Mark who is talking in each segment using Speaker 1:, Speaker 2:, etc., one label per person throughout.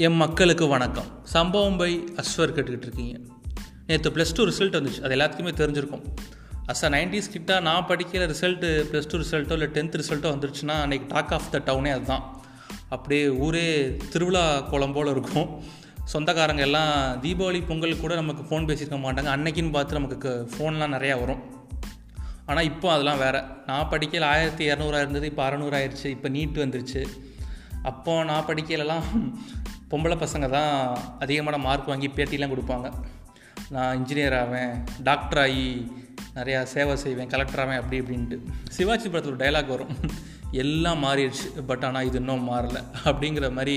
Speaker 1: என் மக்களுக்கு வணக்கம். சம்பவம் பை அஸ்வர் கேட்டுக்கிட்டு இருக்கீங்க. நேற்று ப்ளஸ் டூ ரிசல்ட் வந்துச்சு. அது எல்லாத்துக்குமே தெரிஞ்சிருக்கும். அஸ் அ நைன்டிஸ் கிட்ட நான் படிக்கிற ரிசல்ட்டு ப்ளஸ் டூ ரிசல்ட்டோ இல்லை டென்த் ரிசல்ட்டோ வந்துருச்சுன்னா அன்றைக்கி டாக் ஆஃப் த டவுனே அதுதான். அப்படியே ஊரே திருவிழா கோலம் போல் இருக்கும். சொந்தக்காரங்க எல்லாம் தீபாவளி பொங்கல் கூட நமக்கு ஃபோன் பேசியிருக்க மாட்டாங்க. அன்னைக்குன்னு பார்த்து நமக்கு ஃபோன்லாம் நிறையா வரும். ஆனால் இப்போ அதெல்லாம் வேறு. நான் படிக்கல ஆயிரத்தி இரநூறா இருந்தது இப்போ அறநூறாயிருச்சு இப்போ நீட் வந்துருச்சு. அப்போ நான் படிக்கையிலலாம் பொம்பளை பசங்க தான் அதிகமான மார்க் வாங்கி பேட்டிலாம் கொடுப்பாங்க. நான் இன்ஜினியர் ஆவேன் டாக்டர் ஆகி நிறையா சேவை செய்வேன் கலெக்டர் ஆவேன் அப்படி இப்படின்ட்டு. சிவாஜி படத்தில் ஒரு டைலாக் வரும். எல்லாம் மாறிடுச்சு பட் ஆனால் இது இன்னும் மாறலை. அப்படிங்கிற மாதிரி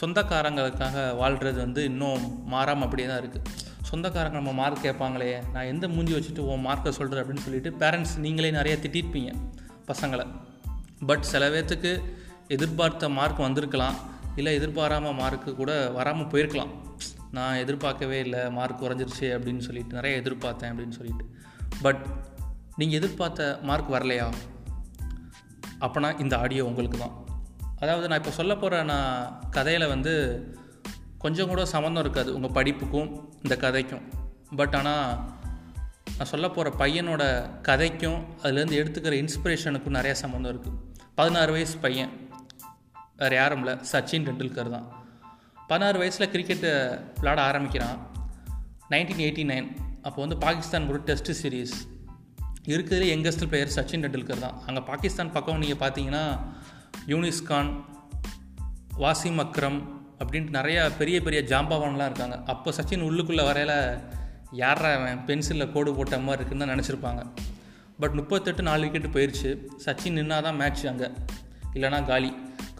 Speaker 1: சொந்தக்காரங்களுக்காக வாழ்கிறது வந்து இன்னும் மாறாமல் அப்படியே தான் இருக்குது சொந்தக்காரங்க நம்ம மார்க் கேட்பாங்களே நான் எந்த மூஞ்சி வச்சுட்டு உன் மார்க்கை சொல்கிறேன் அப்படின்னு சொல்லிட்டு பேரண்ட்ஸ் நீங்களே நிறையா திட்டிருப்பீங்க பசங்களை. பட் சில பேர்த்துக்கு எதிர்பார்த்த மார்க் வந்திருக்கலாம். இல்லை எதிர்பாராமல் மார்க்கு கூட வராமல் போயிருக்கலாம். நான் எதிர்பார்க்கவே இல்லை மார்க் குறைஞ்சிருச்சு அப்படின்னு சொல்லிட்டு நிறைய எதிர்பார்த்தேன் அப்படின்னு சொல்லிட்டு. பட் நீங்கள் எதிர்பார்த்த மார்க் வரலையா? அப்போனா இந்த ஆடியோ உங்களுக்கு தான். அதாவது நான் இப்போ சொல்ல போகிற நான் கதையில் வந்து கொஞ்சம் கூட சம்மந்தம் இருக்காது உங்கள் படிப்புக்கும் இந்த கதைக்கும். பட் ஆனால் நான் சொல்ல போகிற பையனோட கதைக்கும் அதுலேருந்து எடுத்துக்கிற இன்ஸ்பிரேஷனுக்கும் நிறையா சம்மந்தம் இருக்குது பதினாறு வயசு பையன். வேறு யாரும் இல்லை. சச்சின் டெண்டுல்கர் தான். பதினாறு வயசில் கிரிக்கெட்டு விளாட ஆரம்பிக்கிறான். நைன்டீன் எயிட்டி நைன் அப்போ வந்து பாகிஸ்தான் கூட டெஸ்ட் சீரீஸ் இருக்கிறதுலே யங்கஸ்ட் பிளேயர் சச்சின் டெண்டுல்கர் தான். அங்கே பாகிஸ்தான் பக்கம் நீங்கள் பார்த்தீங்கன்னா யூனிஸ் கான் வாசிம் அக்ரம் அப்படின்ட்டு நிறையா பெரிய பெரிய ஜாம்பவான்லாம் இருக்காங்க. அப்போ சச்சின் உள்ளுக்குள்ளே வரையில் யாரா அவன்? பென்சிலில் கோடு போட்ட மாதிரி இருக்குன்னு தான் நினச்சிருப்பாங்க. பட் முப்பத்தெட்டு நாலு விக்கெட்டு போயிடுச்சு சச்சின் நின்னா தான் மேட்ச் அங்கே. இல்லைனா காலி.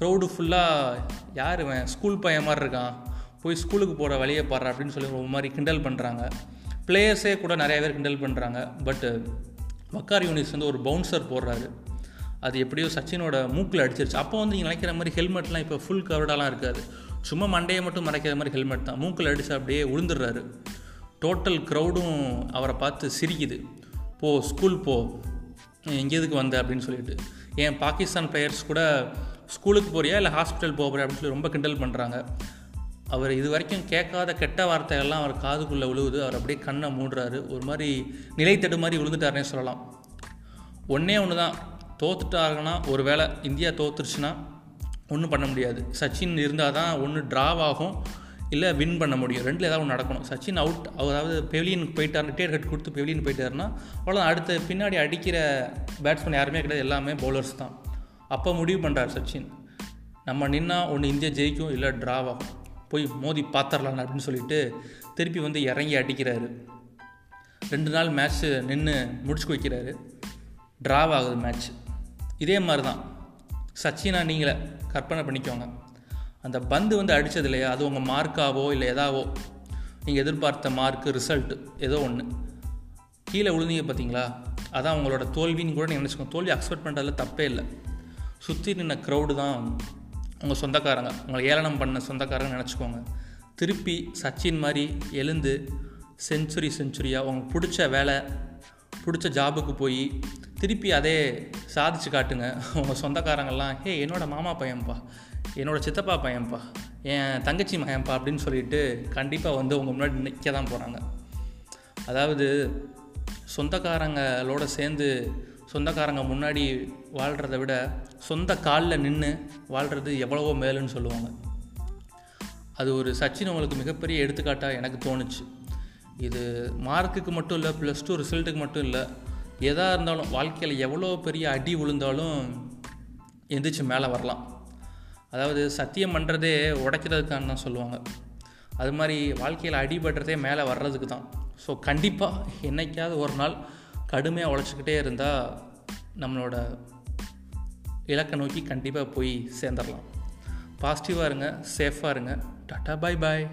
Speaker 1: க்ரௌடு ஃபுல்லாக யார் இவன்? ஸ்கூல் பையன் மாதிரி இருக்கான். போய் ஸ்கூலுக்கு போகிற வழியை பாடுற அப்படின்னு சொல்லி ஒரு மாதிரி கிண்டல் பண்ணுறாங்க பிளேயர்ஸே கூட நிறைய பேர் கிண்டல் பண்ணுறாங்க பட்டு வக்கார் யூனிஸ் வந்து ஒரு பவுன்சர் போடுறாரு. அது எப்படியோ சச்சினோட மூக்கில் அடிச்சிருச்சு. அப்போ வந்து நீங்கள் நினைக்கிற மாதிரி ஹெல்மெட்லாம் இப்போ ஃபுல் கவர்டாலாம் இருக்காது. சும்மா மண்டையை மட்டும் மறைக்கிற மாதிரி ஹெல்மெட் தான். மூக்கில் அடித்து அப்படியே விழுந்துடுறாரு டோட்டல் க்ரௌடும் அவரை பார்த்து சிரிக்குது. போ ஸ்கூல் போ. எங்கே எதுக்கு வந்த அப்படின்னு சொல்லிட்டு. ஏன் பாகிஸ்தான் பிளேயர்ஸ் கூட ஸ்கூலுக்கு போறியா? இல்லை ஹாஸ்பிட்டல் போகிறியா அப்படின்னு சொல்லி ரொம்ப கிண்டல் பண்ணுறாங்க அவர் இது வரைக்கும் கேட்காத கெட்ட வார்த்தைகள்லாம் அவர் காதுக்குள்ளே விழுவுது அவர் அப்படியே கண்ணை மூடுறாரு. ஒரு மாதிரி நிலைத்தடு மாதிரி விழுந்துட்டாருன்னே சொல்லலாம். ஒன்றே ஒன்று தான் தோத்துட்டாங்கன்னா ஒரு வேளை இந்தியா தோத்துருச்சுன்னா ஒன்றும் பண்ண முடியாது. சச்சின் இருந்தால் தான் ஒன்று ட்ராவ் ஆகும். இல்லை வின் பண்ண முடியும். ரெண்டில் ஏதாவது ஒன்று நடக்கணும். சச்சின் அவுட் அதாவது பெவிலியனுக்கு போயிட்டார் டேர் கட் கொடுத்து பெவிலியன் போயிட்டாருன்னா அவ்வளோ அடுத்த பின்னாடி அடிக்கிற பேட்ஸ்மேன் யாருமே கிடையாது. எல்லாமே பவுலர்ஸ் தான். அப்போ முடிவு பண்ணுறார் சச்சின். நம்ம நின்னா ஒன்று இந்தியா ஜெயிக்கும் இல்லை ட்ராவ் போய் மோதி பார்த்துடலாம் அப்படின்னு சொல்லிட்டு திருப்பி வந்து இறங்கி அடிக்கிறாரு. ரெண்டு நாள் மேட்ச்சு நின்று முடிச்சு வைக்கிறாரு. ட்ராவ் ஆகுது மேட்ச் இதே மாதிரி தான் சச்சினா நீங்களே கற்பனை பண்ணிக்கோங்க. அந்த பந்து வந்து அடித்தது இல்லையா அது உங்கள் மார்க்காவோ இல்லை எதாவோ நீங்கள் எதிர்பார்த்த மார்க்கு ரிசல்ட்டு ஏதோ ஒன்று கீழே விழுந்தீங்க பார்த்தீங்களா அதான் உங்களோட தோல்வின்னு கூட நீங்கள் நினச்சிக்கோங்க. தோல்வி அக்செப்ட் பண்ணுறதுல தப்பே இல்லை. சுற்றி நின்ன க்ரௌடு தான் உங்கள் சொந்தக்காரங்க. உங்களை ஏளனம் பண்ண சொந்தக்காரங்க நினச்சிக்கோங்க. திருப்பி சச்சின் மாதிரி எழுந்து செஞ்சுரி செஞ்சுரியாக உங்களுக்கு பிடிச்ச வேலை பிடிச்ச ஜாபுக்கு போய் திருப்பி அதே சாதிச்சு காட்டுங்க. உங்கள் சொந்தக்காரங்கெல்லாம் ஹே என்னோட மாமா பையன்ப்பா என்னோட சித்தப்பா பையன்ப்பா என் தங்கச்சி மயன்ப்பா அப்படின்னு சொல்லிட்டு கண்டிப்பாக வந்து உங்கள் முன்னாடி நிற்க தான் போகிறாங்க அதாவது சொந்தக்காரங்களோட சேர்ந்து சொந்தக்காரங்க முன்னாடி வாழ்கிறத விட சொந்த காலில் நின்று வாழ்கிறது எவ்வளவோ மேலுன்னு சொல்லுவாங்க. அது ஒரு சச்சின் உங்களுக்கு மிகப்பெரிய எடுத்துக்காட்டாக எனக்கு தோணுச்சு. இது மார்க்குக்கு மட்டும் இல்லை ப்ளஸ் டூ ரிசல்ட்டுக்கு மட்டும் இல்லை எதாக இருந்தாலும் வாழ்க்கையில் எவ்வளோ பெரிய அடி விழுந்தாலும் எந்திரிச்சு மேலே வரலாம். அதாவது சத்தியம் பண்ணுறதே உடைக்கிறதுக்கான தான் சொல்லுவாங்க. அது மாதிரி வாழ்க்கையில் அடிபடுறதே மேலே வர்றதுக்கு தான். ஸோ கண்டிப்பாக என்றைக்காவது ஒரு நாள் கடுமையாக உழைச்சிக்கிட்டே இருந்தால் நம்மளோட இலக்கை நோக்கி கண்டிப்பாக போய் சேர்ந்துடலாம் பாசிட்டிவாக இருங்க சேஃபாக இருங்க. டாட்டா பாய் பாய்